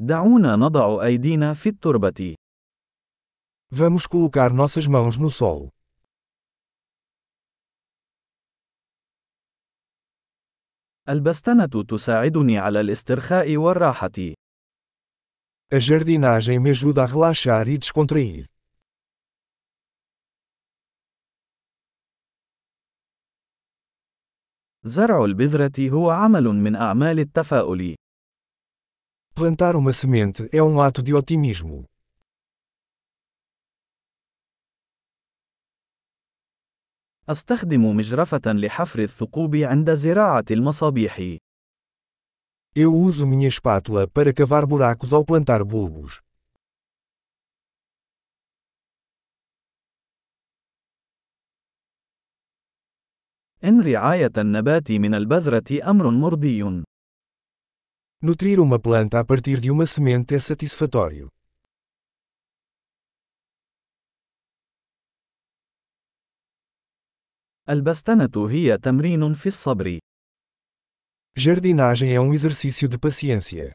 دعونا نضع أيدينا في التربة. Vamos colocar nossas mãos no solo. البستنة تساعدني على الاسترخاء والراحة. A jardinagem me ajuda a relaxar e descontrair. زرع البذرة هو عمل من أعمال التفاؤل. Plantar uma semente é um ato de otimismo. أستخدم مجرفة لحفر الثقوب عند زراعة المصابيح. Eu uso minha espátula para cavar buracos ao plantar bulbos. إن رعاية النبات من البذرة أمر مرضي. Nutrir uma planta a partir de uma semente é satisfatório. البستنة هي تمرين في الصبر. Jardinagem é um exercício de paciência.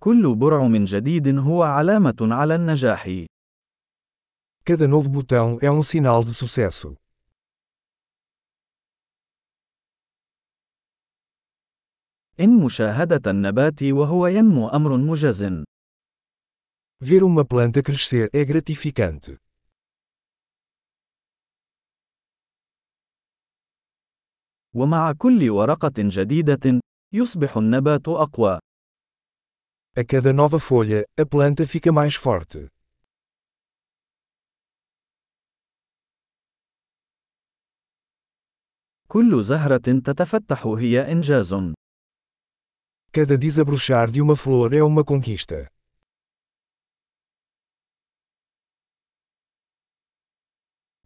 كل برعم جديد هو علامة على النجاح. Cada novo botão é um sinal de sucesso. إن مشاهدة النبات وهو ينمو أمر مجز. Ver uma planta crescer é gratificante. ومع كل ورقة جديدة، يصبح النبات أقوى. A cada nova folha, a planta fica mais forte. كل زهرة تتفتح هي إنجاز. Cada desabrochar de uma flor é uma conquista.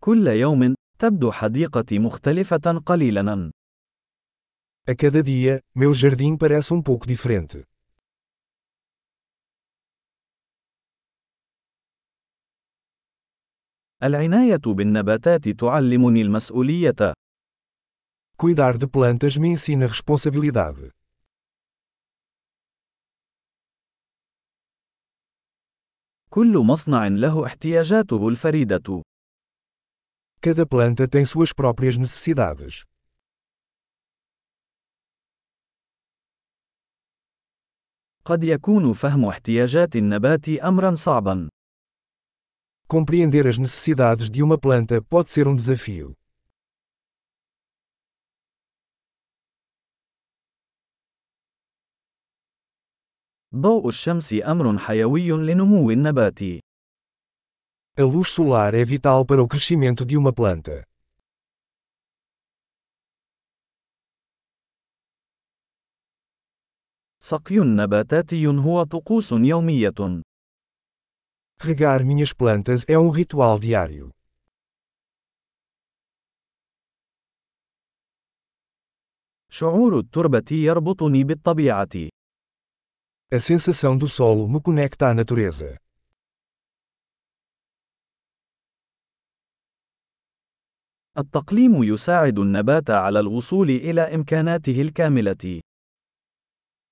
كل يوم تبدو حديقتي مختلفة قليلا. A cada dia, meu jardim parece um pouco diferente. العناية بالنباتات تعلمني المسؤولية. Cuidar de plantas me ensina responsabilidade. كل مصنع له احتياجاته الفريدة. Cada planta tem suas próprias necessidades. قد يكون فهم احتياجات النبات أمرا صعبا. Compreender as necessidades de uma planta pode ser um desafio. ضوء الشمس أمر حيوي لنمو النبات. A luz solar é vital para o crescimento de uma planta. سقي نباتاتي هو طقوس يومية. Regar minhas plantas é um ritual diário. شعور التربة يربطني بالطبيعة. A sensação do solo me conecta à natureza. التقليم يساعد النبات على الوصول إلى إمكاناته الكاملة.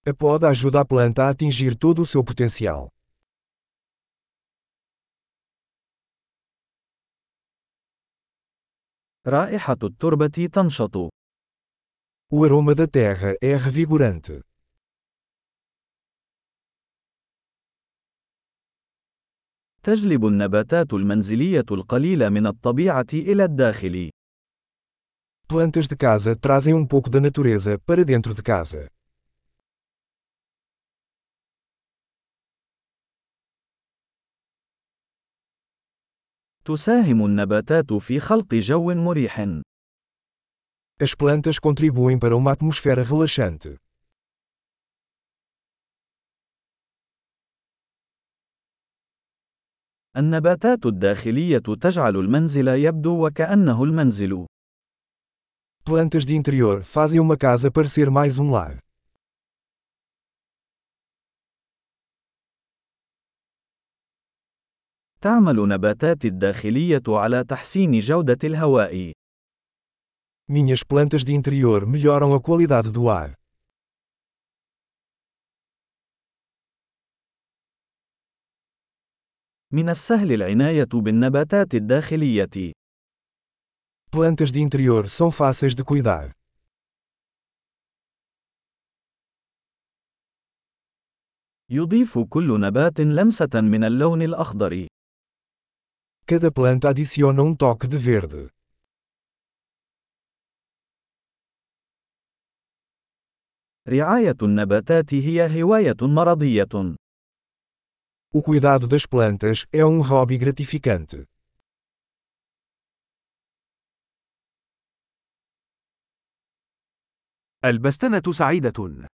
A poda ajuda a planta a atingir todo o seu potencial. رائحة التربة تنشط. O aroma da terra é revigorante. تجلب النباتات المنزلية القليل من الطبيعة إلى الداخل. Plantas de casa trazem um pouco da natureza para dentro de casa. تساهم النباتات في خلق جو مريح. As plantas contribuem para uma atmosfera relaxante. النباتات الداخلية تجعل المنزل يبدو وكأنه المنزل. Plantas de interior fazem uma casa parecer mais um lar. تعمل نباتات الداخلية على تحسين جودة الهواء. Minhas plantas de interior melhoram a qualidade do ar. من السهل العناية بالنباتات الداخلية. Plantas de interior são fáceis de cuidar. يضيف كل نبات لمسة من اللون الأخضر. Cada planta adiciona um toque de verde. رعاية النباتات هي هواية مرضية. O cuidado das plantas é um hobby gratificante. البستنة سعيدة.